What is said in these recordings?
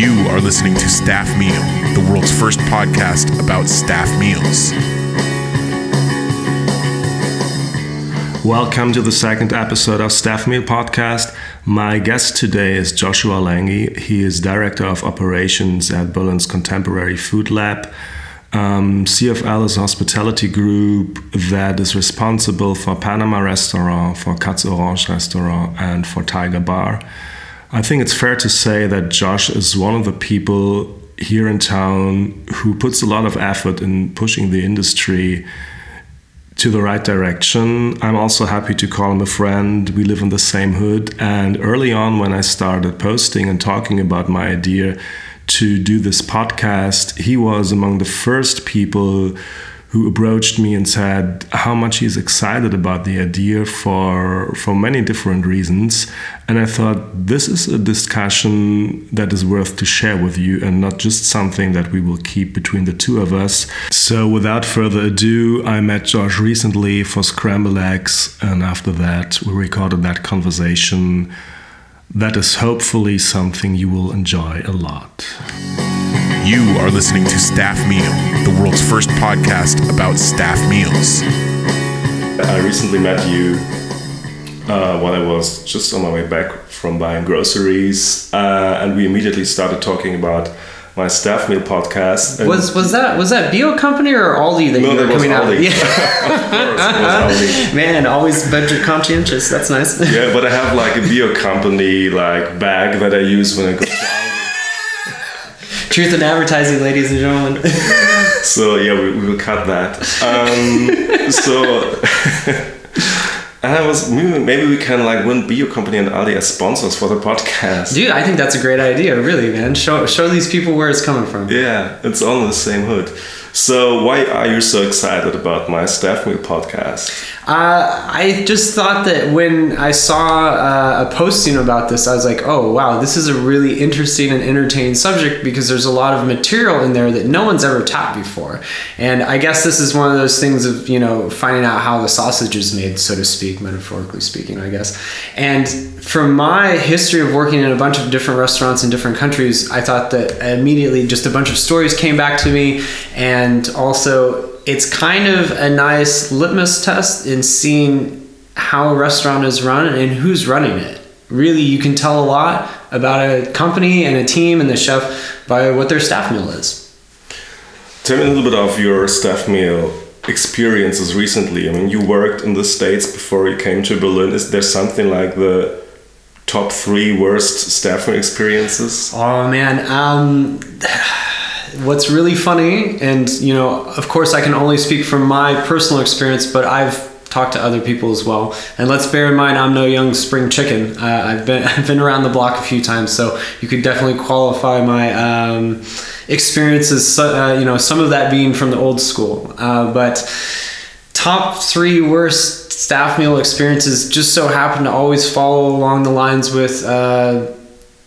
You are listening to Staff Meal, the world's first podcast about staff meals. Welcome to the second episode of Staff Meal Podcast. My guest today is Joshua Lange. He is Director of Operations at Berlin's Contemporary Food Lab. Um, CFL is a hospitality group that is responsible for Panama Restaurant, for Katz Orange Restaurant, and for Tiger Bar. I think it's fair to say that Josh is one of the people here in town who puts a lot of effort in pushing the industry to the right direction. I'm also happy to call him a friend. We live in the same hood. And early on, when I started posting and talking about my idea to do this podcast, he was among the first people who approached me and said how much he's excited about the idea for for many different reasons. And i thought this is a discussion that is worth to share with you and not just something that we will keep between the two of us. So without further ado i met josh recently for scramble eggs and after that we recorded that conversation. That is hopefully something you will enjoy a lot you are listening to Staff Meal, the world's first podcast about staff meals. I recently met you uh, while I was just on my way back from buying groceries, uh, and we immediately started talking about my staff meal podcast. was was that was that Bio Company or Aldi that no, you were that was coming Aldi. out? Yeah. Aldi. Man, always budget conscientious. That's nice. yeah, but I have like a bio company like bag that I use when I go to Aldi. Truth in advertising, ladies and gentlemen. So yeah, we, we will cut that. Um, so. I was maybe, maybe we can like win Bio Company and Aldi as sponsors for the podcast. Dude, I think that's a great idea. Really, man. Show show these people where it's coming from. Yeah, it's all in the same hood. So why are you so excited about my Staff Meal podcast? Uh, I just thought that when I saw uh, a posting about this, I was like, oh, wow, this is a really interesting and entertaining subject because there's a lot of material in there that no one's ever tapped before. And I guess this is one of those things of, you know, finding out how the sausage is made, so to speak, metaphorically speaking, I guess. And from my history of working in a bunch of different restaurants in different countries, I thought that immediately just a bunch of stories came back to me. And also, it's kind of a nice litmus test in seeing how a restaurant is run and who's running it. Really, you can tell a lot about a company and a team and the chef by what their staff meal is. Tell me a little bit of your staff meal experiences recently. I mean, you worked in the States before you came to Berlin. Is there something like the top three worst staff experiences? Oh man, um, what's really funny, and you know, of course, I can only speak from my personal experience, but I've talked to other people as well. And let's bear in mind, I'm no young spring chicken. Uh, I've been I've been around the block a few times, so you could definitely qualify my um, experiences. Uh, you know, some of that being from the old school, uh, but top three worst staff meal experiences just so happen to always follow along the lines with uh,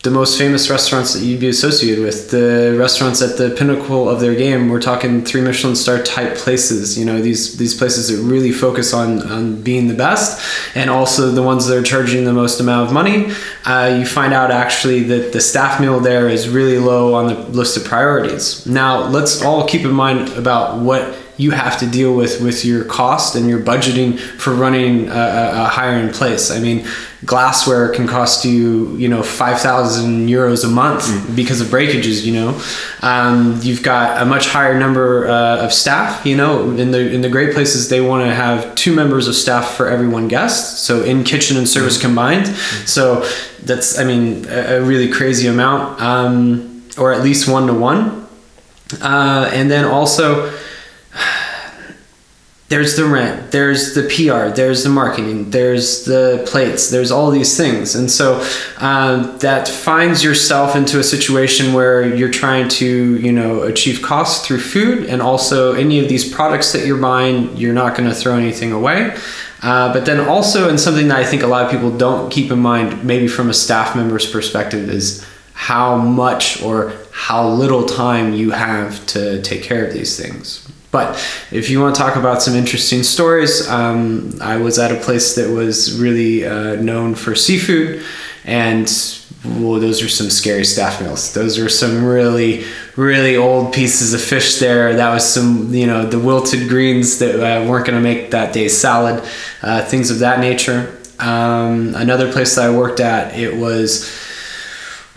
the most famous restaurants that you'd be associated with. The restaurants at the pinnacle of their game. We're talking three michelin star type places you know these these places that really focus on on being the best and also the ones that are charging the most amount of money. Uh, you find out actually that the staff meal there is really low on the list of priorities. Now let's all keep in mind about what you have to deal with with your cost and your budgeting for running a, a higher end place. I mean, glassware can cost you, you know, five thousand euros a month mm. because of breakages. You know, um, you've got a much higher number uh, of staff. You know, in the in the great places, they want to have two members of staff for every one guest, so in kitchen and service mm. combined. Mm. So that's, I mean, a, a really crazy amount, um, or at least one to one. Uh, and then also there's the rent, there's the PR, there's the marketing, there's the plates, there's all these things. And so um, that finds yourself into a situation where you're trying to, you know, achieve costs through food and also any of these products that you're buying, you're not going to throw anything away. Uh, but then also, and something that I think a lot of people don't keep in mind, maybe from a staff member's perspective, is how much or how little time you have to take care of these things. But if you want to talk about some interesting stories, um, I was at a place that was really uh, known for seafood, and well, those are some scary staff meals. Those are some really, really old pieces of fish there. That was some, you know, the wilted greens that uh, weren't going to make that day's salad, uh, things of that nature. Um, another place that I worked at, it was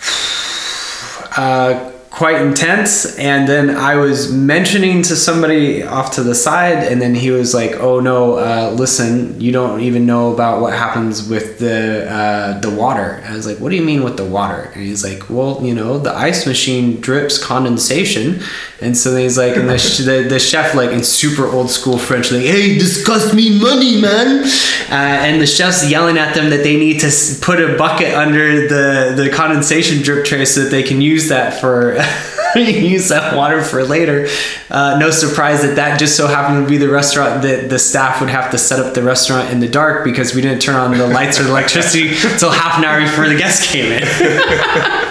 uh, quite intense. And then I was mentioning to somebody off to the side, and then he was like, "Oh no, uh, listen, you don't even know about what happens with the uh, the water." And I was like, "What do you mean with the water?" And he's like, "Well, you know, the ice machine drips condensation." And so he's like, and the, the, the chef like in super old school French, like, "Hey, this cost me money, man." Uh, and the chef's yelling at them that they need to put a bucket under the the condensation drip tray so that they can use that for. use that water for later. Uh, no surprise that that just so happened to be the restaurant that the staff would have to set up the restaurant in the dark because we didn't turn on the lights or the electricity until half an hour before the guests came in.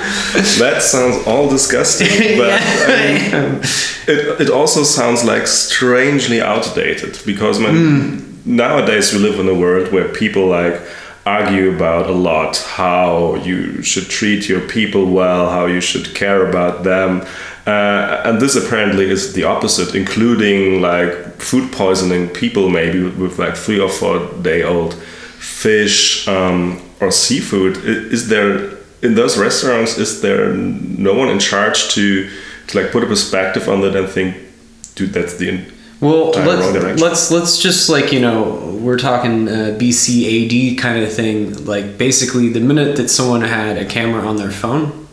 That sounds all disgusting, but I mean, it, it also sounds like strangely outdated because man, nowadays we live in a world where people like argue about a lot how you should treat your people well, how you should care about them. Uh, and this apparently is the opposite, including like food poisoning people maybe with, like three or four day old fish um, or seafood. Is there in those restaurants? Is there no one in charge to to like put a perspective on that and think, dude, that's the Well, let's, let's let's just like you know we're talking uh, BCAD kind of thing. Like basically, the minute that someone had a camera on their phone,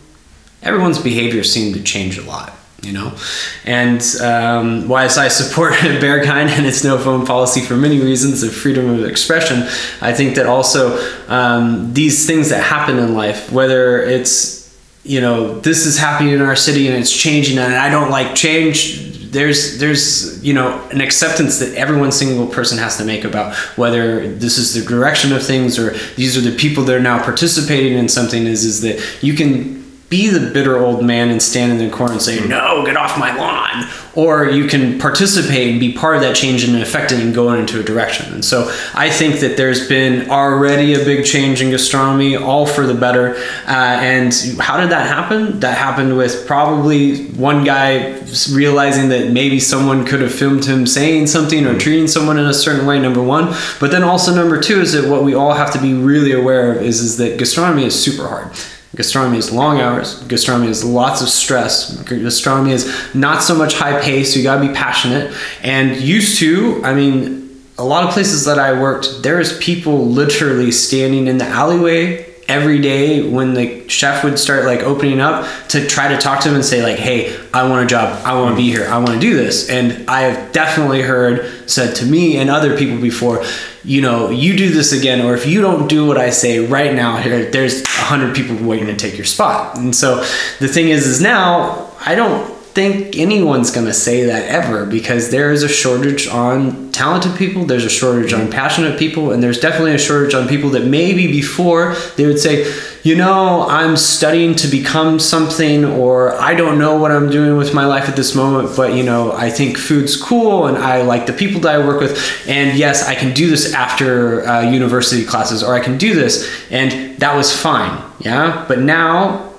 everyone's behavior seemed to change a lot. You know, and um, whilst I support Berghain and its no phone policy for many reasons of freedom of expression, I think that also um, these things that happen in life, whether it's you know this is happening in our city and it's changing and i don't like change there's there's you know an acceptance that every single person has to make about whether this is the direction of things or these are the people that are now participating in something is is that you can be the bitter old man and stand in the corner and say no get off my lawn. Or you can participate and be part of that change and affect it and go into a direction. And so i think that there's been already a big change in gastronomy all for the better. Uh, and how did that happen? That happened with probably one guy realizing that maybe someone could have filmed him saying something or treating someone in a certain way number one. But then also number two is that what we all have to be really aware of is, is that gastronomy is super hard Gastronomy is long hours. Gastronomy is lots of stress. Gastronomy is not so much high pace. So You gotta be passionate. And used to, I mean, a lot of places that I worked, there is people literally standing in the alleyway every day when the chef would start like opening up to try to talk to them and say like hey i want a job i want to be here i want to do this and i have definitely heard said to me and other people before you know you do this again or if you don't do what i say right now here there's a hundred people waiting to take your spot. And so the thing is is now i don't think anyone's going to say that ever because there is a shortage on talented people there's a shortage on passionate people and there's definitely a shortage on people that maybe before they would say you know i'm studying to become something or i don't know what i'm doing with my life at this moment but you know i think food's cool and i like the people that i work with and yes i can do this after uh, university classes or i can do this and that was fine yeah? But now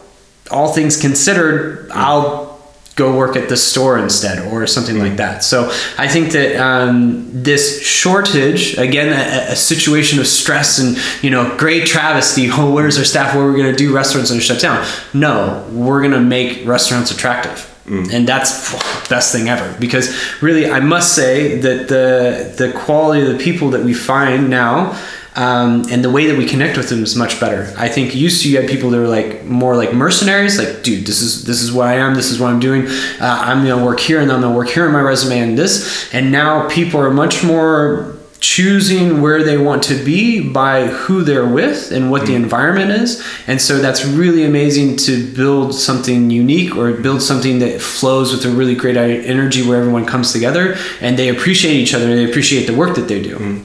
all things considered i'll go work at the store instead or something like that. So i think that um, this shortage again a, a situation of stress and you know great travesty oh where's our staff? What are we going to do? Restaurants are shut down. No we're going to make restaurants attractive. And that's phew, best thing ever because really i must say that the the quality of the people that we find now um, and the way that we connect with them is much better. I think used to you had people that were like more like mercenaries, like dude, this is this is what I am, this is what I'm doing. Uh, I'm gonna work here, and I'm gonna work here on my resume and this. And now people are much more choosing where they want to be by who they're with and what the environment is. And so that's really amazing to build something unique or build something that flows with a really great energy where everyone comes together and they appreciate each other and they appreciate the work that they do.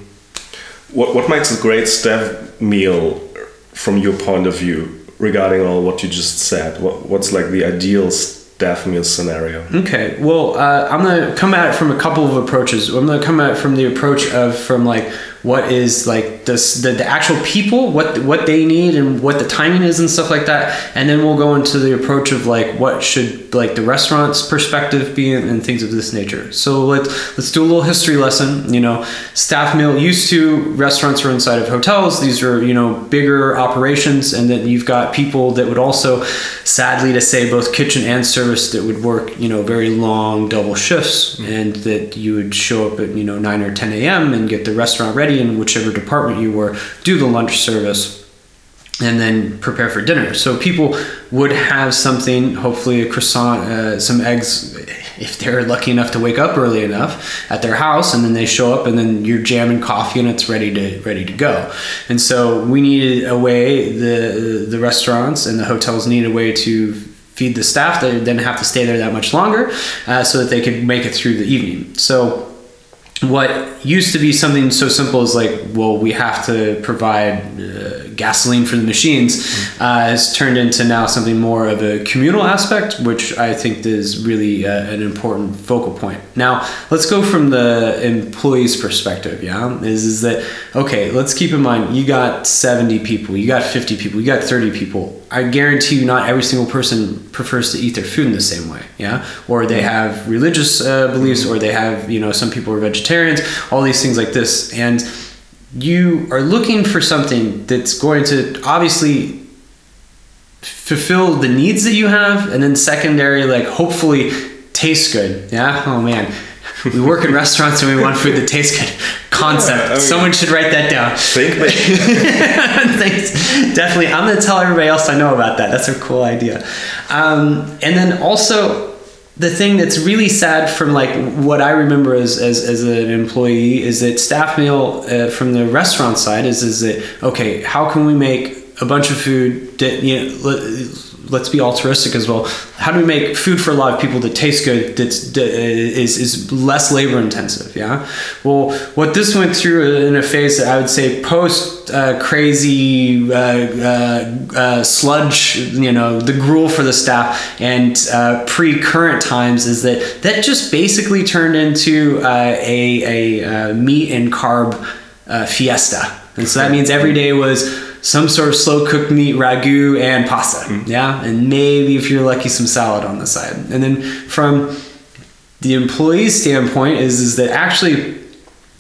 What what makes a great staff meal from your point of view regarding all what you just said? What what's like the ideal staff meal scenario? Okay, well, uh, I'm gonna come at it from a couple of approaches. I'm gonna come at it from the approach of from like what is like this the, the actual people what what they need and what the timing is and stuff like that. And then we'll go into the approach of like what should like the restaurant's perspective be and, and things of this nature. So let's let's do a little history lesson you know. Staff meal used to restaurants were inside of hotels. These are you know bigger operations and then you've got people that would also sadly to say both kitchen and service that would work you know very long double shifts mm-hmm. and that you would show up at you know 9 or 10 a.m and get the restaurant ready in whichever department you were do the lunch service and then prepare for dinner. So people would have something, hopefully a croissant, uh, some eggs, if they're lucky enough to wake up early enough at their house, and then they show up, and then you're jamming coffee, and it's ready to ready to go. And so we needed a way the the restaurants and the hotels need a way to feed the staff that didn't have to stay there that much longer, uh, so that they could make it through the evening. So what used to be something so simple as like, well, we have to provide uh, gasoline for the machines, uh, has turned into now something more of a communal aspect, which I think is really uh, an important focal point. Now, let's go from the employee's perspective. Yeah, is is that okay? Let's keep in mind you got seventy people, you got fifty people, you got thirty people. I guarantee you, not every single person prefers to eat their food in the same way. Yeah, or they have religious uh, beliefs, or they have you know some people are vegetarians. All these things like this, and you are looking for something that's going to obviously fulfill the needs that you have, and then secondary, like hopefully taste good. Yeah. Oh man. We work in restaurants and we want food that tastes good. Concept. Yeah, Someone should write that down. Think. Thanks. Definitely. I'm going to tell everybody else I know about that. That's a cool idea. Um, and then also, the thing that's really sad from like what I remember as, as, as an employee is that staff meal uh, from the restaurant side is, is that, okay, how can we make a bunch of food that, you know, let's be altruistic as well. How do we make food for a lot of people that tastes good, that's, that is, is less labor intensive? Yeah. Well, what this went through in a phase that I would say post uh, crazy uh, uh, uh, sludge, you know, the gruel for the staff, and uh, pre current times is that that just basically turned into uh, a, a uh, meat and carb uh, fiesta. And so that means every day was some sort of slow cooked meat ragu and pasta. Mm-hmm. Yeah. And maybe if you're lucky, some salad on the side. And then from the employee's standpoint is, is that actually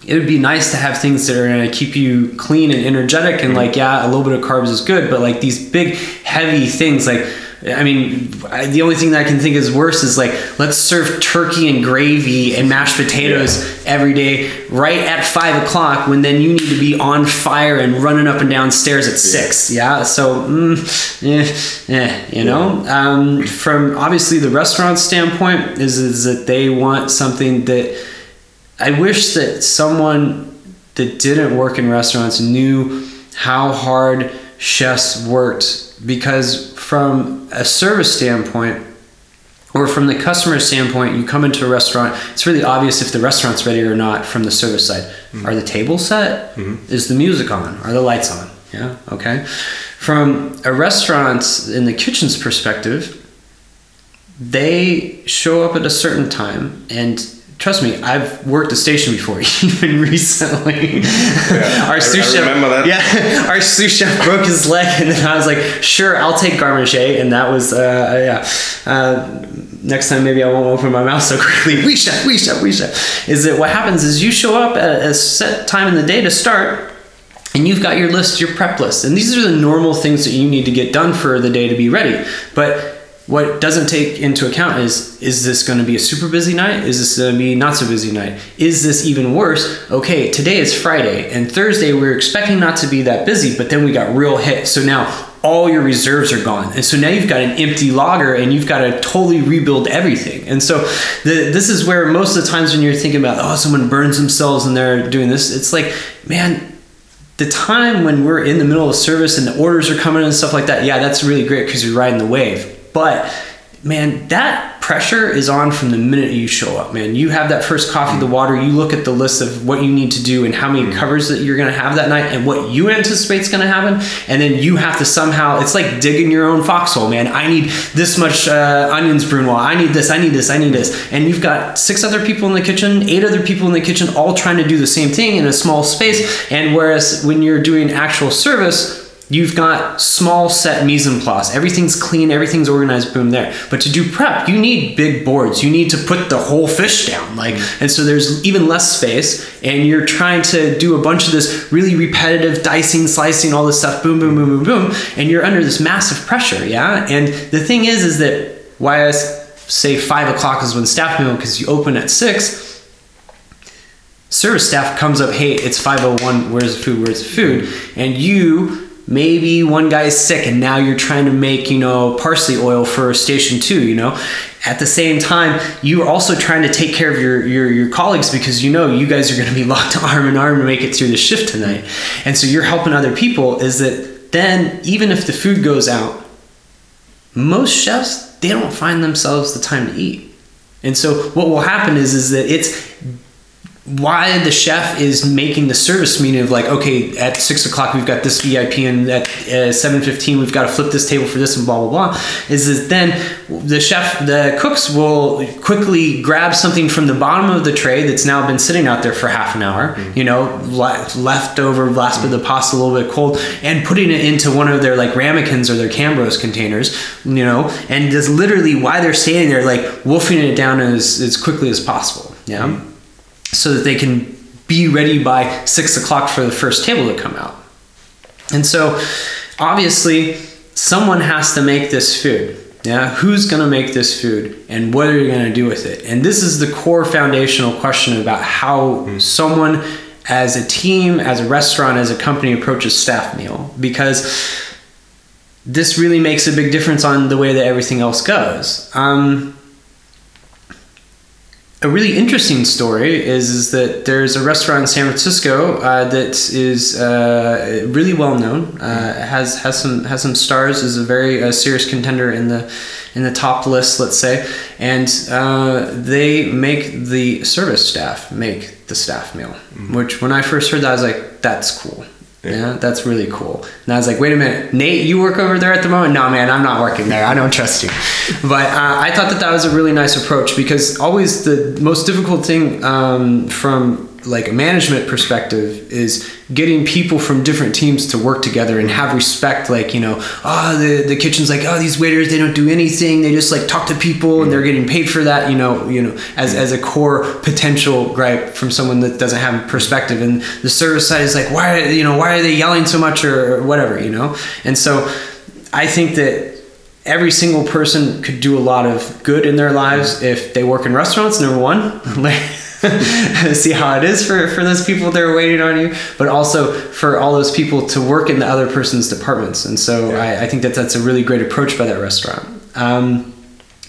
it would be nice to have things that are going to keep you clean and energetic and mm-hmm. like yeah a little bit of carbs is good but like these big heavy things like i mean I, the only thing that i can think is worse is like let's serve turkey and gravy and mashed potatoes every day right at five o'clock when then you need to be on fire and running up and down stairs at six. Yeah so mm, eh, eh, you know? Um, from obviously the restaurant standpoint is, is that they want something that I wish that someone that didn't work in restaurants knew how hard chefs worked because from a service standpoint or from the customer standpoint you come into a restaurant it's really obvious if the restaurant's ready or not from the service side. Mm-hmm. Are the tables set? Mm-hmm. Is the music on? Are the lights on? Yeah okay. From a restaurant's in the kitchen's perspective they show up at a certain time and trust me i've worked a station before even recently. Our I- sous chef remember that. yeah our sous chef broke his leg and then i was like sure i'll take garnish and that was uh, yeah. Uh, next time maybe i won't open my mouth so quickly. We chef we chef we chef. Is that what happens is you show up at a set time in the day to start and you've got your list, your prep list, and these are the normal things that you need to get done for the day to be ready. But what doesn't take into account is is this going to be a super busy night? Is this going to be not so busy night? Is this even worse? Okay, today is Friday, and Thursday we're expecting not to be that busy, but then we got real hit. So now all your reserves are gone, and so now you've got an empty logger, and you've got to totally rebuild everything. And so the, this is where most of the times when you're thinking about oh someone burns themselves and they're doing this, it's like man the time when we're in the middle of service and the orders are coming and stuff like that, yeah, that's really great because you're riding the wave. But man, that pressure is on from the minute you show up, man. You have that first coffee, the water, you look at the list of what you need to do and how many covers that you're going to have that night and what you anticipate is going to happen. And then you have to somehow, it's like digging your own foxhole, man. I need this much uh, onions, Brunoise. I need this, I need this, I need this. And you've got six other people in the kitchen, eight other people in the kitchen, all trying to do the same thing in a small space. And whereas when you're doing actual service, You've got small set mise en place. Everything's clean, everything's organized, boom, there. But to do prep, you need big boards. You need to put the whole fish down. Like, and so there's even less space, and you're trying to do a bunch of this really repetitive dicing, slicing, all this stuff, boom, boom, boom, boom, boom, and you're under this massive pressure, yeah? And the thing is, is that why I say five o'clock is when staff meal, because you open at six, service staff comes up, hey, it's 501, where's the food, where's the food? And you maybe one guy is sick and now you're trying to make you know parsley oil for station two you know? At the same time you're also trying to take care of your your, your colleagues because you know you guys are going to be locked arm in arm to make it through the shift tonight. And so you're helping other people is that then even if the food goes out most chefs they don't find themselves the time to eat. And so what will happen is is that it's why the chef is making the service meeting of like okay at six o'clock we've got this vip and at uh, 7.15 we've got to flip this table for this and blah blah blah is that then the chef the cooks will quickly grab something from the bottom of the tray that's now been sitting out there for half an hour mm-hmm. you know le- leftover last bit of the pasta a little bit cold and putting it into one of their like ramekins or their cambros containers you know and just literally why they're standing there like wolfing it down as, as quickly as possible yeah mm-hmm so that they can be ready by six o'clock for the first table to come out. And so, obviously, someone has to make this food. Yeah, who's going to make this food and what are you going to do with it? And this is the core foundational question about how mm. someone, as a team, as a restaurant, as a company, approaches staff meal because this really makes a big difference on the way that everything else goes. Um, a really interesting story is, is that there's a restaurant in San Francisco uh, that is uh, really well known. Uh, has has some has some stars. Is a very uh, serious contender in the in the top list, let's say. And uh, they make the service staff make the staff meal. Mm-hmm. Which when I first heard that, I was like, that's cool. Yeah. that's really cool. And I was like, wait a minute, Nate, you work over there at the moment? No, man, I'm not working there. I don't trust you. But uh, I thought that that was a really nice approach because always the most difficult thing um, from like a management perspective is getting people from different teams to work together and have respect like you know oh the, the kitchen's like oh these waiters they don't do anything they just like talk to people and they're getting paid for that you know you know as, as a core potential gripe from someone that doesn't have perspective. And the service side is like why you know why are they yelling so much or whatever you know? And so i think that every single person could do a lot of good in their lives if they work in restaurants number one see how it is for, for those people that are waiting on you, but also for all those people to work in the other person's departments. And so yeah. I, I, think that that's a really great approach by that restaurant. Um,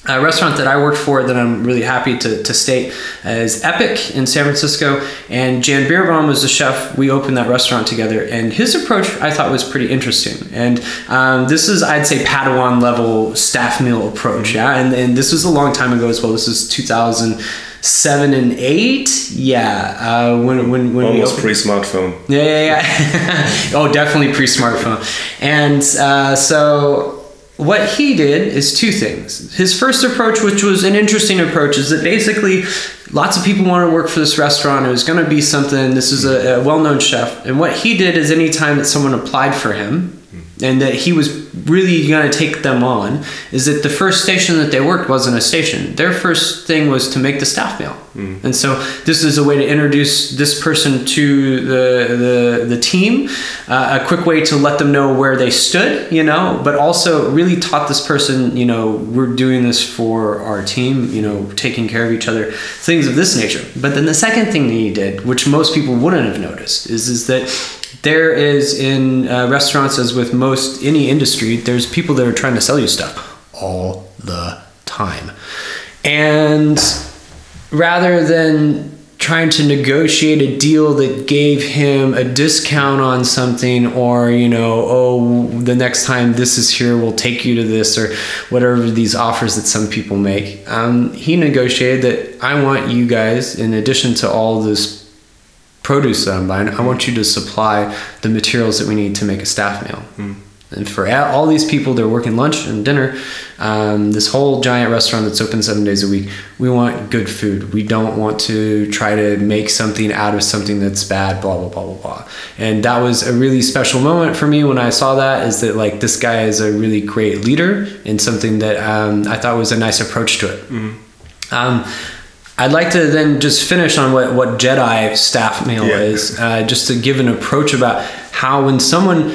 a restaurant that I worked for that I'm really happy to, to state is Epic in San Francisco. And Jan Birnbaum was the chef. We opened that restaurant together. And his approach I thought was pretty interesting. And um, this is, I'd say, Padawan level staff meal approach. Yeah. And, and this was a long time ago as well. This is 2000 seven and eight. Yeah, uh, when when when almost pre smartphone. Yeah, yeah, yeah. oh, definitely pre smartphone. And uh, so what he did is two things. His first approach, which was an interesting approach, is that basically lots of people want to work for this restaurant. It was going to be something. This is a, a well known chef, and what he did is anytime that someone applied for him and that he was really going to take them on is that the first station that they worked wasn't a station. Their first thing was to make the staff meal mm. and so this is a way to introduce this person to the the, the team uh, a quick way to let them know where they stood you know but also really taught this person you know we're doing this for our team you know taking care of each other things of this nature. But then the second thing that he did which most people wouldn't have noticed is is that there is in uh, restaurants as with most any industry there's people that are trying to sell you stuff all the time. And rather than trying to negotiate a deal that gave him a discount on something or you know oh the next time this is here we'll take you to this or whatever these offers that some people make um, he negotiated that i want you guys in addition to all this produce that i'm buying i want you to supply the materials that we need to make a staff meal. And for all these people they're working lunch and dinner um, this whole giant restaurant that's open seven days a week we want good food. We don't want to try to make something out of something that's bad blah blah blah blah blah. And that was a really special moment for me when i saw that is that like this guy is a really great leader and something that um, i thought was a nice approach to it. Um, I'd like to then just finish on what, what Jedi staff meal Yeah. is, uh, just to give an approach about how when someone,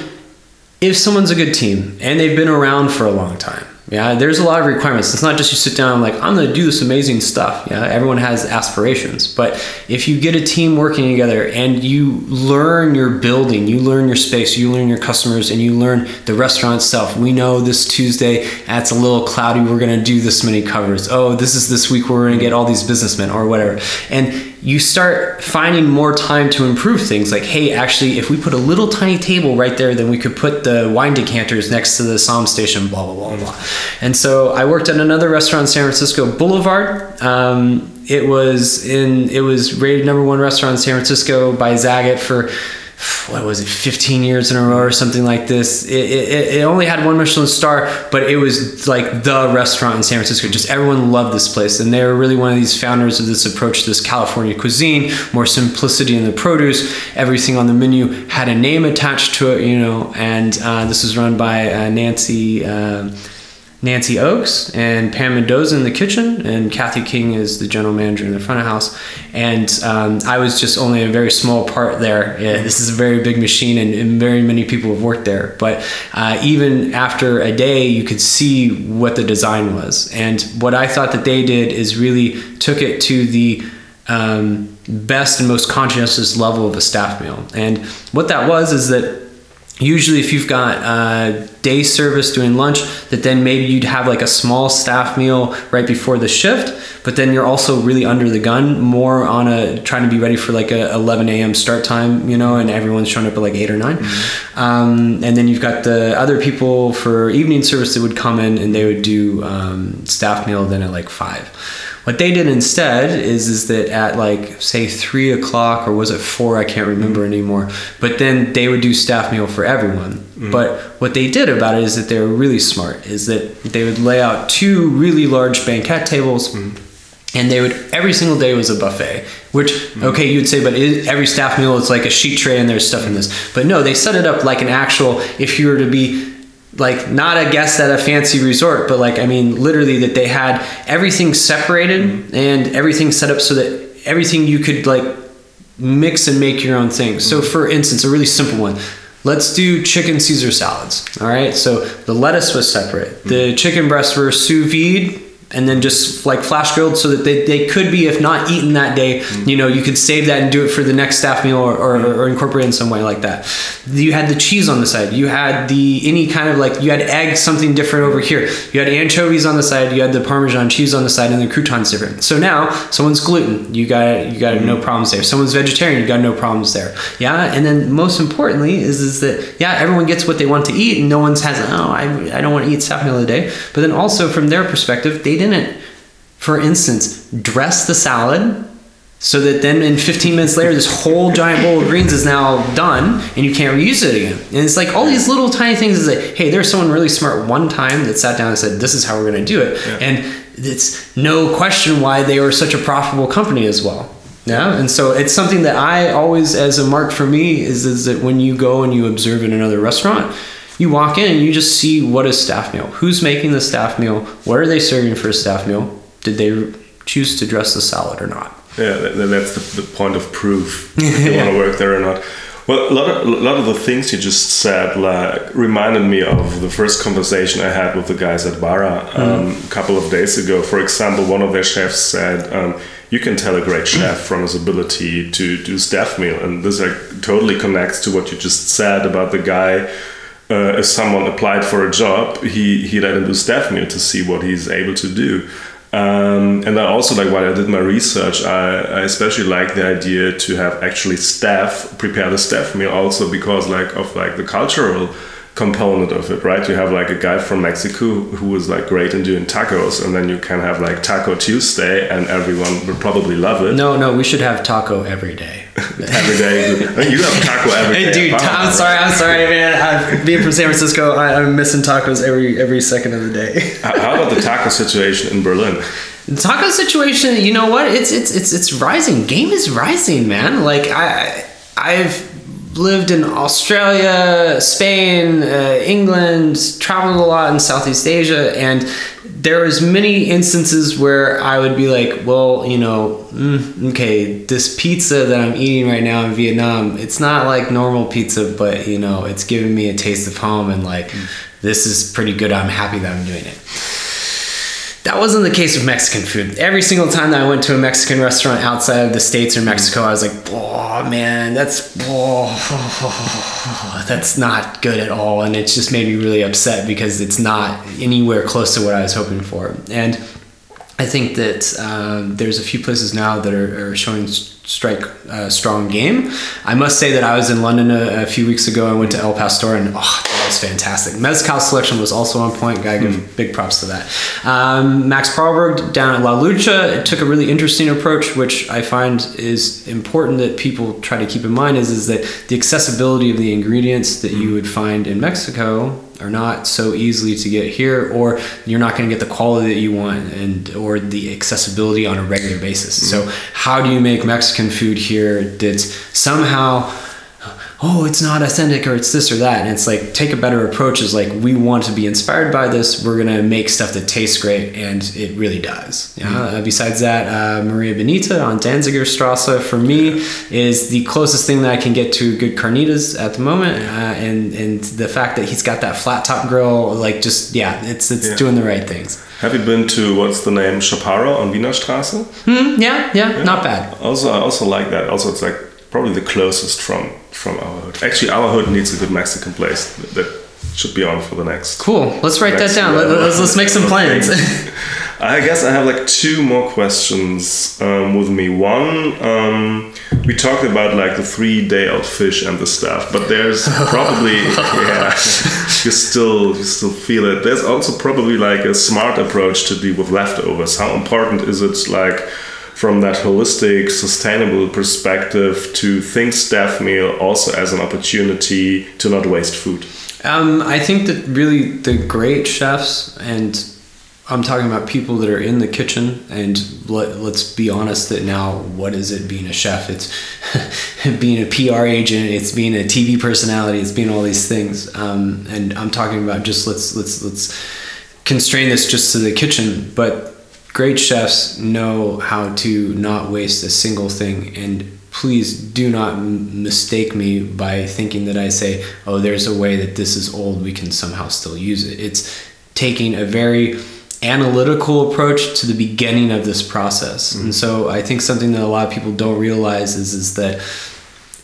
if someone's a good team and they've been around for a long time, yeah, there's a lot of requirements. It's not just you sit down and like I'm going to do this amazing stuff. Yeah, everyone has aspirations, but if you get a team working together and you learn your building, you learn your space, you learn your customers, and you learn the restaurant itself. We know this Tuesday it's a little cloudy. We're going to do this many covers. Oh, this is this week we're going to get all these businessmen or whatever, and you start finding more time to improve things. Like hey actually if we put a little tiny table right there then we could put the wine decanters next to the somm station blah blah blah blah. And so i worked at another restaurant in san francisco boulevard. Um, it was in it was rated number one restaurant in san francisco by zagat for what was it 15 years in a row or something like this. It, it, it only had one michelin star but it was like the restaurant in san francisco. Just everyone loved this place and they were really one of these founders of this approach to this california cuisine more simplicity in the produce. Everything on the menu had a name attached to it you know and uh, this was run by uh, nancy uh, Nancy Oakes and Pam Mendoza in the kitchen, and Kathy King is the general manager in the front of house. And um, I was just only a very small part there. Yeah, this is a very big machine, and, and very many people have worked there. But uh, even after a day, you could see what the design was. And what I thought that they did is really took it to the um, best and most conscientious level of a staff meal. And what that was is that usually if you've got uh, day service doing lunch that then maybe you'd have like a small staff meal right before the shift but then you're also really under the gun more on a trying to be ready for like a 11 a.m start time you know and everyone's showing up at like 8 or 9 um, and then you've got the other people for evening service that would come in and they would do um, staff meal then at like 5 what they did instead is is that at like say three o'clock or was it four? I can't remember anymore. But then they would do staff meal for everyone. Mm. But what they did about it is that they were really smart. Is that they would lay out two really large banquet tables. Mm. And they would every single day was a buffet, which mm. okay you'd say, but it, every staff meal is like a sheet tray and there's stuff in this. But no, they set it up like an actual. If you were to be like not a guest at a fancy resort, but like I mean literally that they had everything separated mm-hmm. and everything set up so that everything you could like mix and make your own thing. So mm-hmm. for instance, a really simple one. Let's do chicken Caesar salads. All right. So the lettuce was separate. Mm-hmm. The chicken breasts were sous vide and then just like flash grilled so that they, they could be, if not eaten that day, mm. you know, you could save that and do it for the next staff meal or, or, mm. or incorporate it in some way like that. You had the cheese on the side. You had the any kind of like you had egg something different over here. You had anchovies on the side. You had the Parmesan cheese on the side, and the croutons different. So now someone's gluten. You got you got no mm. problems there. Someone's vegetarian. You got no problems there. Yeah, and then most importantly is is that yeah everyone gets what they want to eat, and no one's has oh I I don't want to eat staff meal of the day. But then also from their perspective, they didn't, for instance, dress the salad so that then in 15 minutes later this whole giant bowl of greens is now done and you can't reuse it again. And it's like all these little tiny things is like hey there's someone really smart one time that sat down and said this is how we're going to do it. And it's no question why they were such a profitable company as well. Yeah and so it's something that i always as a mark for me is, is that when you go and you observe in another restaurant you walk in and you just see what is staff meal who's making the staff meal what are they serving for a staff meal did they choose to dress the salad or not Yeah, that, that- that's the, the point of proof if you want to work there or not. Well, a lot of a lot of the things you just said like reminded me of the first conversation I had with the guys at Bara um, a couple of days ago. For example, one of their chefs said, um, "You can tell a great chef from his ability to do staff meal," and this like totally connects to what you just said about the guy. Uh, if someone applied for a job, he he let him do staff meal to see what he's able to do. Um, and I also like while I did my research, I, I especially like the idea to have actually staff prepare the staff meal also because like of like the cultural component of it, right? You have like a guy from Mexico who is like great in doing tacos, and then you can have like Taco Tuesday, and everyone would probably love it. No, no, we should have taco every day. Every day, you have taco every day. Hey, dude, I'm sorry, I'm sorry, man. I'm, being from San Francisco, I, I'm missing tacos every every second of the day. How about the taco situation in Berlin? The taco situation, you know what? It's it's it's it's rising. Game is rising, man. Like I I've lived in Australia, Spain, uh, England, traveled a lot in Southeast Asia, and there was many instances where I would be like, well, you know, mm, okay, this pizza that I'm eating right now in Vietnam, it's not like normal pizza, but you know, it's giving me a taste of home, and like, mm. this is pretty good. I'm happy that I'm doing it. That wasn't the case with Mexican food. Every single time that I went to a Mexican restaurant outside of the States or Mexico, I was like, oh man, that's oh, that's not good at all. And it just made me really upset because it's not anywhere close to what I was hoping for. And I think that uh, there's a few places now that are, are showing strike uh, strong game. I must say that I was in London a, a, few weeks ago. I went to El Pastor and oh, that was fantastic. Mezcal selection was also on point. Gotta give mm. big props to that. Um, Max Perlberg down at La Lucha took a really interesting approach, which I find is important that people try to keep in mind. Is is that the accessibility of the ingredients that you would find in Mexico are not so easily to get here or you're not going to get the quality that you want and or the accessibility on a regular basis mm-hmm. so how do you make mexican food here that's somehow oh, it's not authentic or it's this or that. And it's like, take a better approach is like, we want to be inspired by this. We're going to make stuff that tastes great. And it really does. Yeah. Mm-hmm. Uh, besides that, uh, Maria Bonita on Danziger Strasse for me is the closest thing that I can get to good carnitas at the moment. Uh, and, and the fact that he's got that flat top grill, like just, yeah, it's, it's yeah. doing the right things. Have you been to what's the name Chaparro on Wiener Straße? Mm, yeah, yeah, yeah, not bad. Also, I also like that. Also, it's like probably the closest from from our hood. Actually, our hood needs a good Mexican place that should be on for the next. Cool. Let's write that down. Let's, let's make some plans. I guess I have like two more questions um, with me. One, um, we talked about like the three day old fish and the stuff, but there's probably yeah, you still you still feel it. There's also probably like a smart approach to deal with leftovers. How important is it like? From that holistic, sustainable perspective to think staff meal also as an opportunity to not waste food? Um, I think that really the great chefs, and I'm talking about people that are in the kitchen, and let, us be honest that now, what is it being a chef? It's being a PR agent, it's being a TV personality, it's being all these things. Um, and I'm talking about just let's let's let's constrain this just to the kitchen, but great chefs know how to not waste a single thing and please do not mistake me by thinking that I say, oh, there's a way that this is old, we can somehow still use it. It's taking a very analytical approach to the beginning of this process. Mm-hmm. And so I think something that a lot of people don't realize is, is that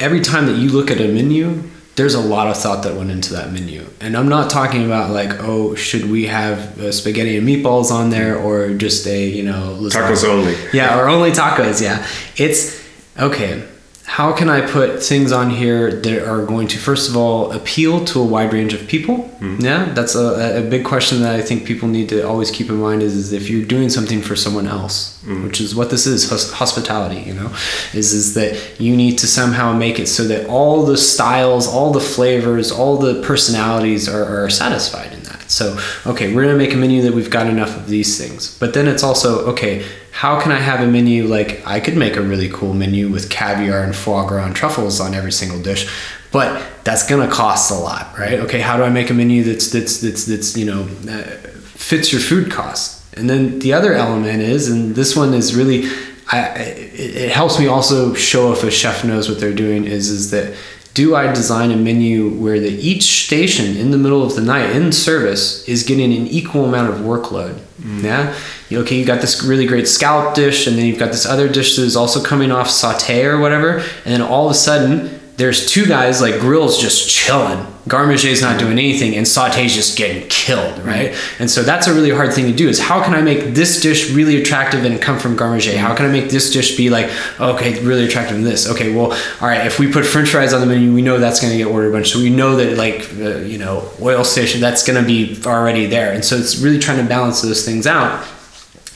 every time that you look at a menu, there's a lot of thought that went into that menu. And I'm not talking about like, oh, should we have uh, spaghetti and meatballs on there or just a, you know, tacos only. Yeah, or only tacos. Yeah. It's okay how can I put things on here that are going to, first of all, appeal to a wide range of people? Mm-hmm. Yeah, that's a, a big question that I think people need to always keep in mind is, is if you're doing something for someone else, mm-hmm. which is what this is, hospitality, you know, is, is that you need to somehow make it so that all the styles, all the flavors, all the personalities are, are satisfied. So, okay, we're going to make a menu that we've got enough of these things. But then it's also, okay, how can I have a menu like I could make a really cool menu with caviar and foie gras and truffles on every single dish, but that's gonna cost a lot, right? Okay, how do I make a menu that's that's that's that's you know uh, fits your food cost? And then the other element is, and this one is really, I, it, it helps me also show if a chef knows what they're doing. Is is that do I design a menu where the each station in the middle of the night in service is getting an equal amount of workload? Mm. Yeah. Okay, you got this really great scallop dish, and then you've got this other dish that is also coming off saute or whatever, and then all of a sudden there's two guys like Grill's just chilling. Garmage's not doing anything, and Sauté's just getting killed, right? And so that's a really hard thing to do. Is how can I make this dish really attractive and come from Garmage? How can I make this dish be like okay, really attractive in this? Okay, well, all right. If we put French fries on the menu, we know that's going to get ordered a bunch. So we know that like uh, you know oil station that's going to be already there, and so it's really trying to balance those things out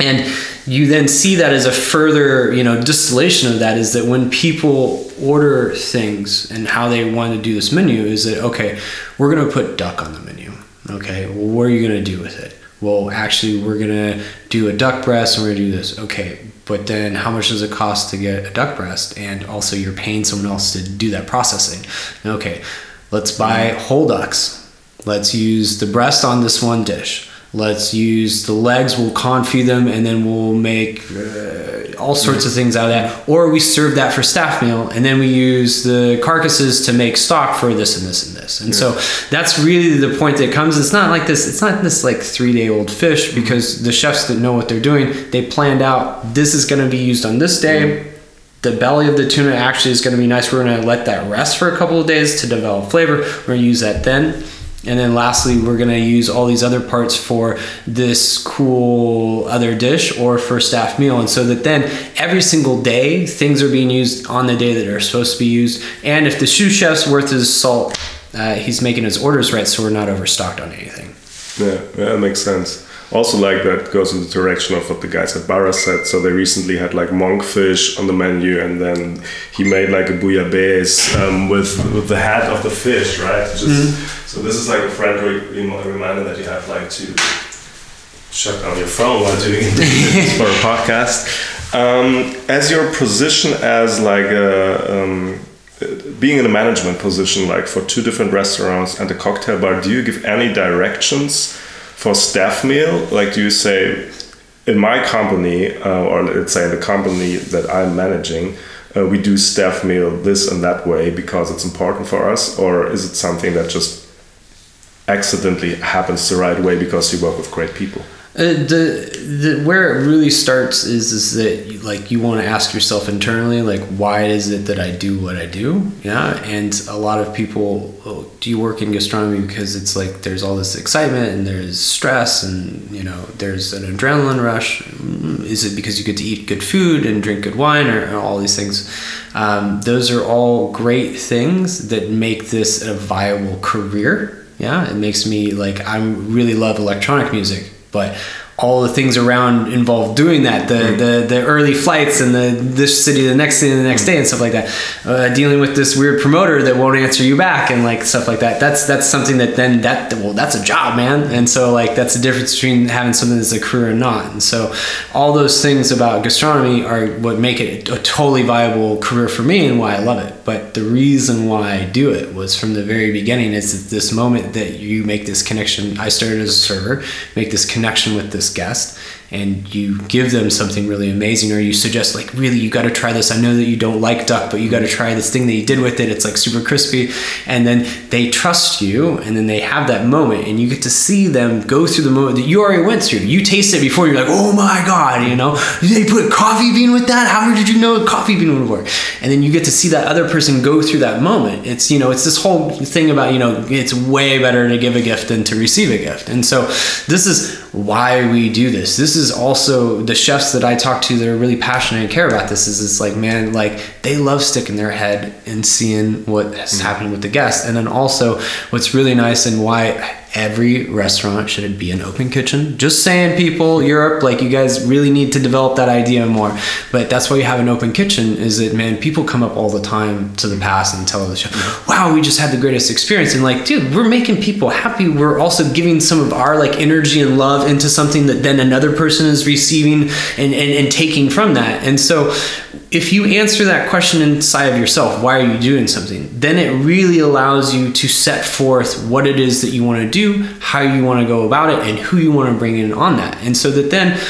and you then see that as a further you know distillation of that is that when people order things and how they want to do this menu is that okay we're going to put duck on the menu okay? Well, what are you going to do with it? Well actually we're going to do a duck breast and we're going to do this okay? But then how much does it cost to get a duck breast? And also you're paying someone else to do that processing okay? Let's buy whole ducks. Let's use the breast on this one dish let's use the legs. We'll confit them and then we'll make uh, all sorts of things out of that. Or we serve that for staff meal and then we use the carcasses to make stock for this and this and this. And so that's really the point that comes. It's not like this it's not this like three day old fish because the chefs that know what they're doing they planned out this is going to be used on this day. The belly of the tuna actually is going to be nice. We're going to let that rest for a couple of days to develop flavor. We're going to use that then and then lastly, we're gonna use all these other parts for this cool other dish or for staff meal. And so that then every single day, things are being used on the day that are supposed to be used. And if the sous chef's worth his salt, uh, he's making his orders right, so we're not overstocked on anything. Yeah, yeah, that makes sense. Also, like that goes in the direction of what the guys at Barra said. So they recently had like monkfish on the menu, and then he made like a bouillabaisse um, with with the head of the fish, right? Just Mm-hmm. so this is like a friendly reminder that you have like to shut down your phone while doing interviews for a podcast. Um, as your position as like a um, being in a management position, like for two different restaurants and a cocktail bar, do you give any directions for staff meal? Like, do you say, in my company, uh, or let's say in the company that I'm managing, uh, we do staff meal this and that way because it's important for us, or is it something that just accidentally happens the right way because you work with great people? Uh, the, the where it really starts is is that you, like you want to ask yourself internally like why is it that I do what I do? Yeah and a lot of people oh, do you work in gastronomy because it's like there's all this excitement and there's stress and you know there's an adrenaline rush? Mm, is it because you get to eat good food and drink good wine or, or all these things? Um, those are all great things that make this a viable career. Yeah it makes me like i really love electronic music but all the things around involved doing that the, the the early flights and the this city the next city the next day and stuff like that. Uh, dealing with this weird promoter that won't answer you back and like stuff like that. That's that's something that then that well that's a job man. And so like that's the difference between having something that's a career and not. And so all those things about gastronomy are what make it a totally viable career for me and why I love it but the reason why I do it was from the very beginning is this moment that you make this connection I started as a server make this connection with this guest and you give them something really amazing or you suggest like really you got to try this. I know that you don't like duck but you got to try this thing that you did with it. It's like super crispy. And then they trust you and then they have that moment and you get to see them go through the moment that you already went through. You taste it before you're like oh my god you know? They put coffee bean with that? How did you know coffee bean would work? And then you get to see that other person go through that moment. It's you know it's this whole thing about you know it's way better to give a gift than to receive a gift. And so this is why we do this. This is also the chefs that i talk to that are really passionate and care about this is it's like man like they love sticking their head and seeing what is mm-hmm. happening with the guest and then also what's really nice and why every restaurant should be an open kitchen. Just saying people europe like you guys really need to develop that idea more. But that's why you have an open kitchen is that man people come up all the time to the past and tell chef wow we just had the greatest experience. And like dude we're making people happy. We're also giving some of our like energy and love into something that then another person is receiving and, and, and taking from that. And so if you answer that question inside of yourself, why are you doing something? Then it really allows you to set forth what it is that you want to do, how you want to go about it, and who you want to bring in on that. And so that then,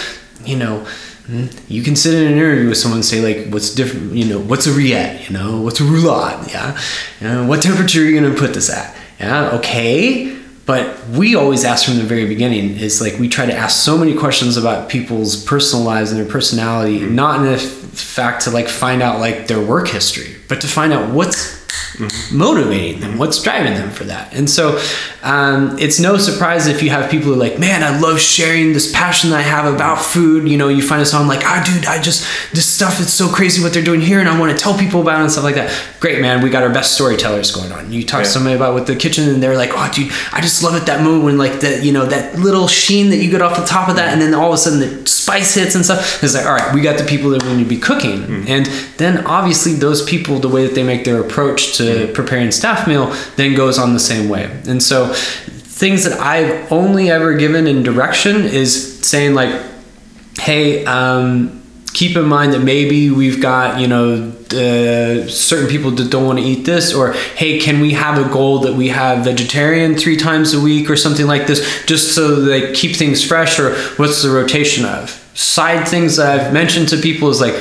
you know, hmm, you can sit in an interview with someone and say like, what's different? You know, what's a rillette? You know, what's a roulade? Yeah, you know, what temperature are you going to put this at? Yeah, okay. But we always ask from the very beginning is like we try to ask so many questions about people's personal lives and their personality, not in f- fact to like find out like their work history, but to find out what's motivating them? What's driving them for that? And so um, it's no surprise if you have people who are like man i love sharing this passion that i have about food. You know you find a song like ah dude i just this stuff it's so crazy what they're doing here and i want to tell people about it and stuff like that. Great man we got our best storytellers going on. You talk to somebody about with the kitchen and they're like oh dude i just love it that moment when like that you know that little sheen that you get off the top of that and then all of a sudden the spice hits and stuff. It's like all right we got the people that we need to be cooking. And then obviously those people the way that they make their approach to preparing staff meal then goes on the same way. And so things that i've only ever given in direction is saying like hey um, keep in mind that maybe we've got you know uh, certain people that don't want to eat this or hey can we have a goal that we have vegetarian three times a week or something like this just so they keep things fresh or what's the rotation of? Side things that i've mentioned to people is like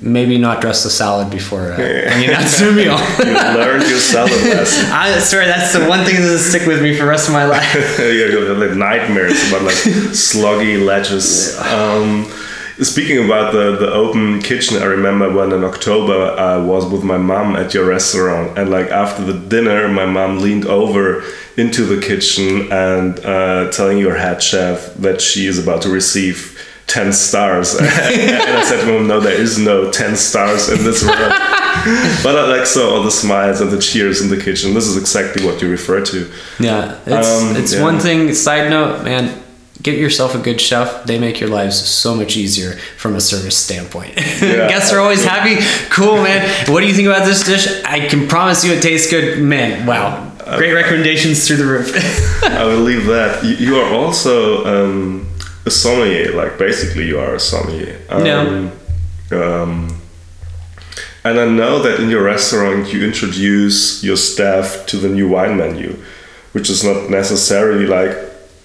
maybe not dress the salad before uh, bringing out to a meal You learned your salad lesson. I swear that's the one thing that'll stick with me for the rest of my life. have like nightmares about like sluggy lettuce. Um, speaking about the, the open kitchen, I remember when in October I was with my mom at your restaurant, and like after the dinner, my mom leaned over into the kitchen and uh, telling your head chef that she is about to receive. 10 stars and I said to him no there is no 10 stars in this room but I like saw all the smiles and the cheers in the kitchen this is exactly what you refer to Yeah, it's Um, it's yeah. one thing. Side note, man, get yourself a good chef. They make your lives so much easier from a service standpoint. Yeah. Guests are always happy. Cool, man. What do you think about this dish? I can promise you it tastes good. Man, wow. Great recommendations through the roof. I will leave that you, you are also um, a sommelier. Like basically, you are a sommelier. Um, um, and I know that in your restaurant you introduce your staff to the new wine menu, which is not necessarily like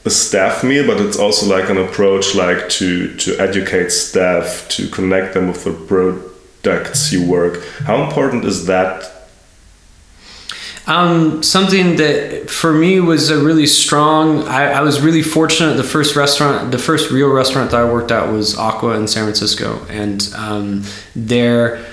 a staff meal, but it's also like an approach like to to educate staff to connect them with the products you work. How important is that Um, something that for me was a really strong. I, I was really fortunate. The first restaurant, the first real restaurant that I worked at was Aqua in San Francisco, and um, their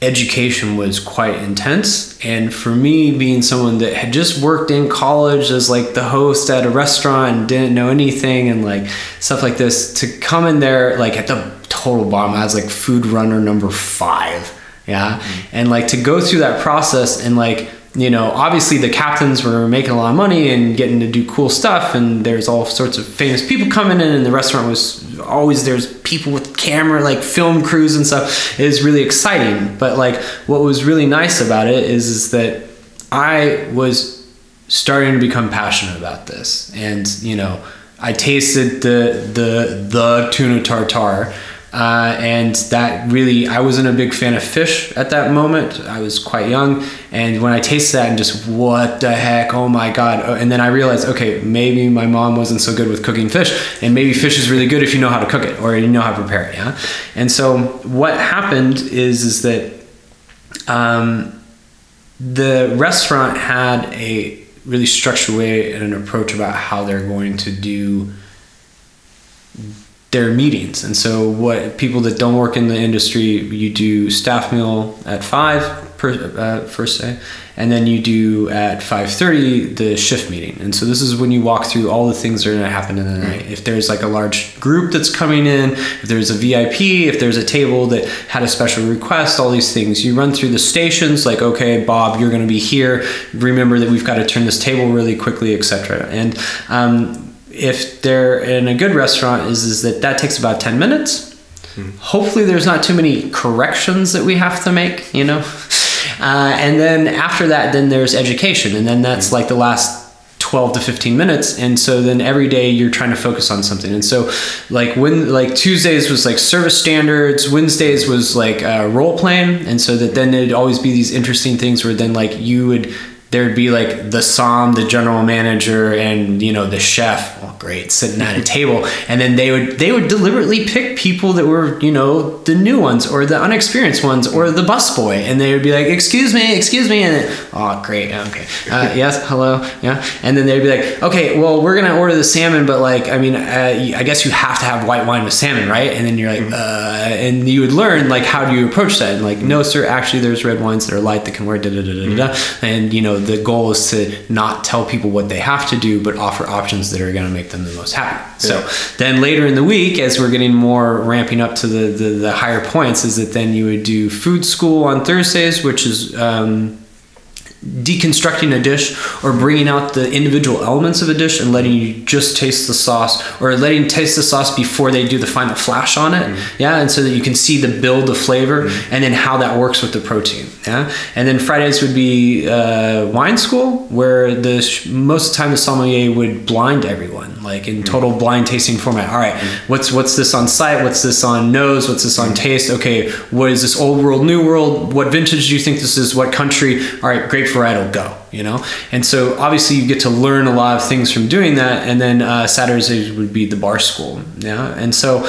education was quite intense. And for me, being someone that had just worked in college as like the host at a restaurant and didn't know anything and like stuff like this, to come in there like at the total bottom, I was like food runner number five yeah and like to go through that process and like you know obviously the captains were making a lot of money and getting to do cool stuff and there's all sorts of famous people coming in and the restaurant was always there's people with camera like film crews and stuff. It is really exciting. But like what was really nice about it is is that i was starting to become passionate about this. And you know i tasted the the the tuna tartare uh, and that really i wasn't a big fan of fish at that moment. I was quite young. And when i tasted that and just what the heck? Oh my god. Oh, and then i realized okay maybe my mom wasn't so good with cooking fish and maybe fish is really good if you know how to cook it or you know how to prepare it yeah? And so what happened is is that um, the restaurant had a really structured way and an approach about how they're going to do their meetings. And so what people that don't work in the industry you do staff meal at 5 per uh, first day and then you do at 5.30 the shift meeting. And so this is when you walk through all the things that are going to happen in the night. If there's like a large group that's coming in if there's a vip if there's a table that had a special request all these things. You run through the stations like okay bob you're going to be here. Remember that we've got to turn this table really quickly etc and um, if they're in a good restaurant is is that that takes about 10 minutes. Hopefully there's not too many corrections that we have to make you know? Uh, and then after that then there's education and then that's like the last 12 to 15 minutes and so then every day you're trying to focus on something. And so like when like tuesdays was like service standards wednesdays was like uh, role playing and so that then there'd always be these interesting things where then like you would there'd be like the somm the general manager and you know the chef. Oh great, sitting at a table, and then they would they would deliberately pick people that were you know the new ones or the unexperienced ones or the busboy, and they would be like, "Excuse me, excuse me," and then, oh great, okay, uh, yes, hello, yeah, and then they'd be like, "Okay, well we're gonna order the salmon, but like I mean, uh, I guess you have to have white wine with salmon, right?" And then you're like, uh, and you would learn like how do you approach that, and like, no sir, actually there's red wines that are light that can wear da da da da da, and you know the goal is to not tell people what they have to do, but offer options that are going to make them the most happy. So then later in the week, as we're getting more ramping up to the, the, the higher points, is that then you would do food school on Thursdays, which is um, deconstructing a dish or bringing out the individual elements of a dish and letting you just taste the sauce or letting taste the sauce before they do the final flash on it. Mm-hmm. Yeah and so that you can see the build of flavor mm-hmm. and then how that works with the protein. Yeah and then fridays would be uh, wine school where the sh- most of the time the sommelier would blind everyone like in mm-hmm. total blind tasting format. All right what's what's this on sight? What's this on nose? What's this on taste? Okay what is this old world new world? What vintage do you think this is? What country? All right grape varietal go you know and so obviously you get to learn a lot of things from doing that and then uh, saturdays would be the bar school yeah and so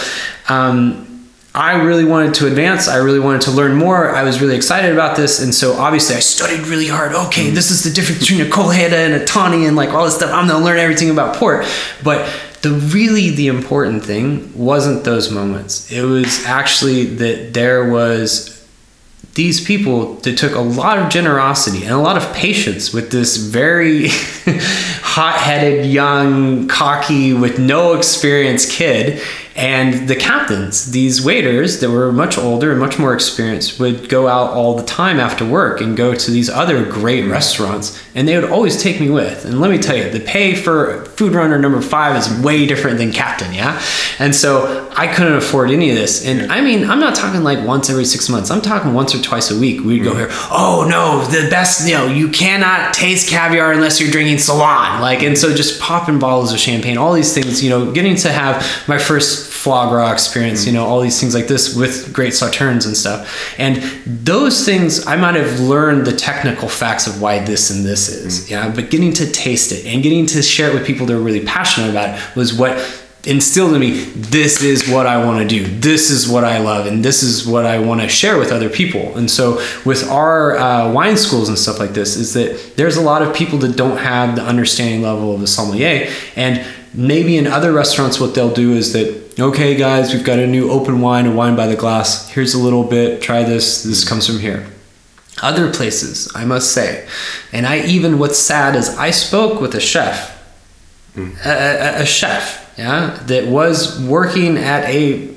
um, I really wanted to advance. I really wanted to learn more. I was really excited about this, and so obviously I studied really hard. Okay, this is the difference between a Colheita and a Tawny, and like all this stuff. I'm gonna learn everything about port. But the really the important thing wasn't those moments. It was actually that there was these people that took a lot of generosity and a lot of patience with this very hot-headed young cocky with no experience kid and the captains these waiters that were much older and much more experienced would go out all the time after work and go to these other great restaurants and they would always take me with. And let me tell you the pay for food runner number five is way different than captain yeah? And so i couldn't afford any of this. And i mean i'm not talking like once every six months. I'm talking once or twice a week. We'd go mm. here oh no the best you know you cannot taste caviar unless you're drinking salon. Like and so just popping bottles of champagne all these things you know getting to have my first foie gras experience you know all these things like this with great sauternes and stuff. And those things i might have learned the technical facts of why this and this is yeah? But getting to taste it and getting to share it with people that are really passionate about it was what instilled in me this is what I want to do. This is what I love, and this is what I want to share with other people. And so, with our uh, wine schools and stuff like this, is that there's a lot of people that don't have the understanding level of a sommelier, and maybe in other restaurants, what they'll do is that okay, guys, we've got a new open wine, a wine by the glass. Here's a little bit. Try this. This comes from here. Other places, I must say, and I even what's sad is I spoke with a chef, hmm. a, a, a chef, yeah, that was working at a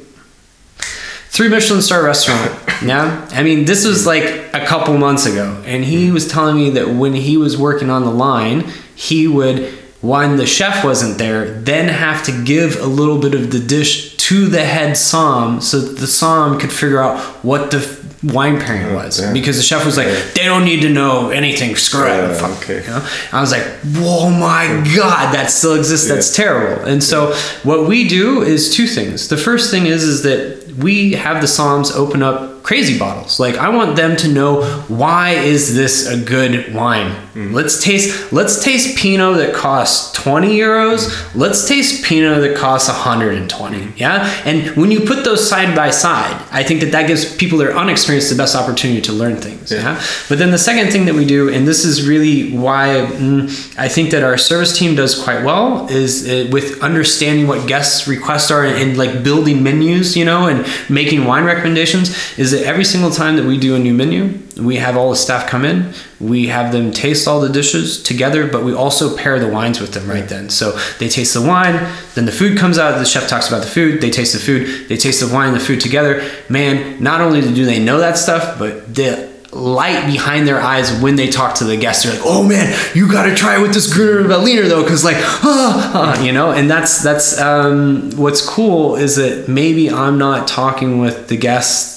three Michelin star restaurant. Yeah, I mean this was like a couple months ago, and he hmm. was telling me that when he was working on the line, he would when the chef wasn't there, then have to give a little bit of the dish to the head somm so that the somm could figure out what the f- wine pairing was. Yeah. because the chef was like they don't need to know anything. Screw it. Yeah, fuck," okay. you know? I was like whoa my god that still exists. That's terrible. And so what we do is two things. The first thing is is that we have the somms open up crazy bottles. Like I want them to know why is this a good wine? Let's taste let's taste Pinot that costs 20 euros. Let's taste Pinot that costs 120. Yeah? And when you put those side by side, I think that that gives people that are unexperienced the best opportunity to learn things. Yeah. But then the second thing that we do and this is really why mm, I think that our service team does quite well is uh, with understanding what guests requests are and, and like building menus, you know, and making wine recommendations is that every single time that we do a new menu, we have all the staff come in, we have them taste all the dishes together, but we also pair the wines with them right then. So they taste the wine, then the food comes out, the chef talks about the food, they taste the food, they taste the wine and the food together. Man, not only do they know that stuff, but the light behind their eyes when they talk to the guests. They're like, "Oh man, you got to try it with this Gruner Veltliner though, because like, ah, ah," you know." And that's that's um, what's cool is that maybe I'm not talking with the guests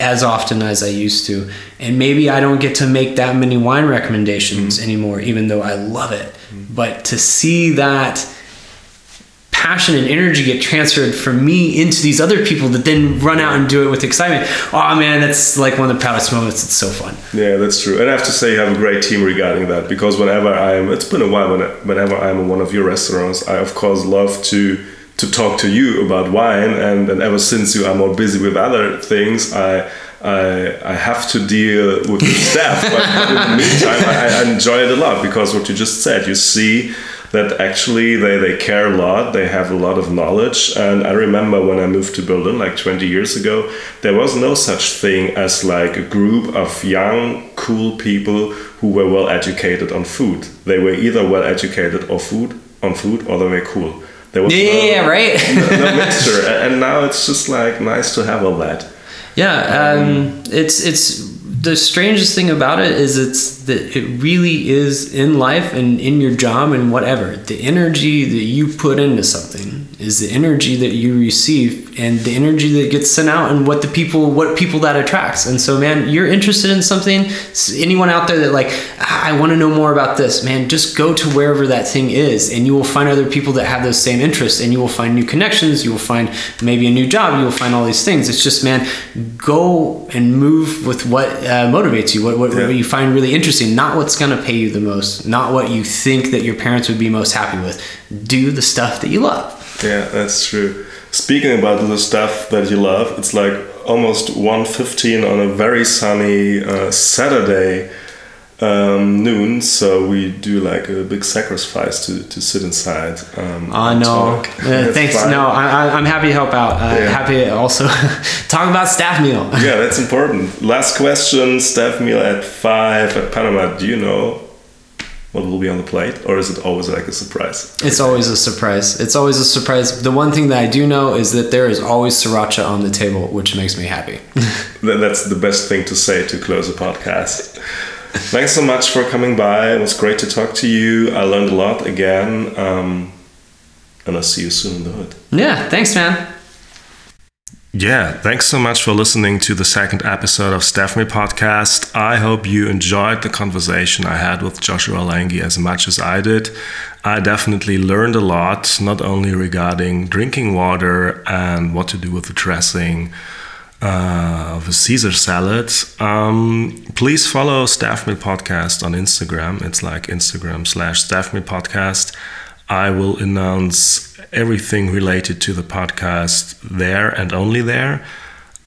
as often as I used to, and maybe I don't get to make that many wine recommendations anymore, even though I love it. But to see that passion and energy get transferred from me into these other people that then run out and do it with excitement. Oh man, that's like one of the proudest moments. It's so fun. Yeah, that's true. And I have to say, you have a great team regarding that because whenever I am, it's been a while, when, whenever I'm in one of your restaurants, I of course love to to talk to you about wine. And, and ever since you are more busy with other things, I I, I have to deal with the staff. but in the meantime, I, I enjoy it a lot because what you just said, you see that actually they, they care a lot they have a lot of knowledge. And i remember when i moved to berlin like 20 years ago there was no such thing as like a group of young cool people who were well educated on food. They were either well educated or food on food or they were cool. There was yeah, no, right. no, no mixture. And now it's just like nice to have all that. Yeah um, it's it's the strangest thing about it is it's that it really is in life and in your job and whatever. The energy that you put into something is the energy that you receive and the energy that gets sent out and what the people what people that attracts. And so man you're interested in something anyone out there that like i want to know more about this man just go to wherever that thing is and you will find other people that have those same interests and you will find new connections you will find maybe a new job you will find all these things. It's just man go and move with what uh, motivates you what, what, yeah. what you find really interesting not what's going to pay you the most not what you think that your parents would be most happy with do the stuff that you love yeah, that's true. Speaking about the stuff that you love, it's like almost 1.15 on a very sunny uh, Saturday um, noon, so we do like a big sacrifice to, to sit inside. Um, I uh, know. Uh, thanks. Fine. No, I, am happy to help out. Uh, yeah. Happy also talk about staff meal. yeah, that's important. Last question: staff meal at five at Panama. Do you know what will be on the plate or is it always like a surprise it's always a surprise it's always a surprise the one thing that i do know is that there is always sriracha on the table which makes me happy that's the best thing to say to close a podcast thanks so much for coming by it was great to talk to you i learned a lot again um, and i'll see you soon in the hood yeah thanks man yeah, thanks so much for listening to the second episode of Staff Meal Podcast. I hope you enjoyed the conversation I had with Joshua Lange as much as I did. I definitely learned a lot, not only regarding drinking water and what to do with the dressing uh, a Caesar salad. Um, please follow Staff Meal Podcast on Instagram. It's like Instagram slash Staff Meal Podcast. I will announce everything related to the podcast there and only there.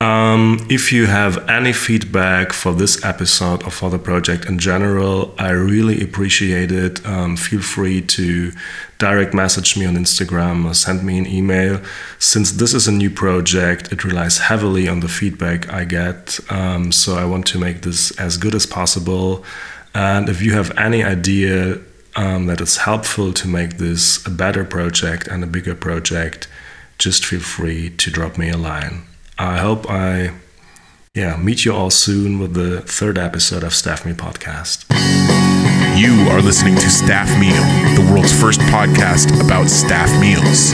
Um, if you have any feedback for this episode or for the project in general, I really appreciate it. Um, feel free to direct message me on Instagram or send me an email. Since this is a new project, it relies heavily on the feedback I get. Um, so I want to make this as good as possible. And if you have any idea um, that it's helpful to make this a better project and a bigger project, just feel free to drop me a line. I hope I yeah, meet you all soon with the third episode of Staff Meal Podcast. You are listening to Staff Meal, the world's first podcast about staff meals.